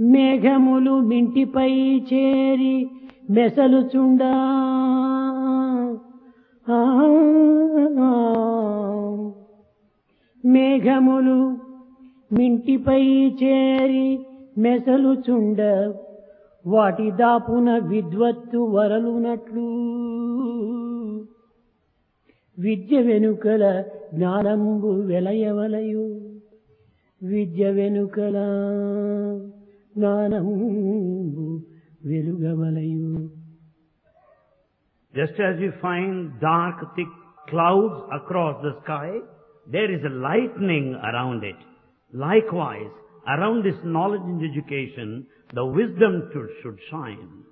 మేఘములు మింటిపై చేరి మెసలుచుండా ఆ, మేఘములు మింటిపై చేరి మెసలుచుండ వాటి దాపున విద్వత్తు వరలునట్లు. విద్య వెనుకల జ్ఞానంబు వెలయవలయు. విద్య వెనుకల జ్ఞానంబు వెలుగవలయు Just as you find dark, thick clouds across the sky, there is a lightning around it. Likewise, around this knowledge and education, the wisdom should, should shine.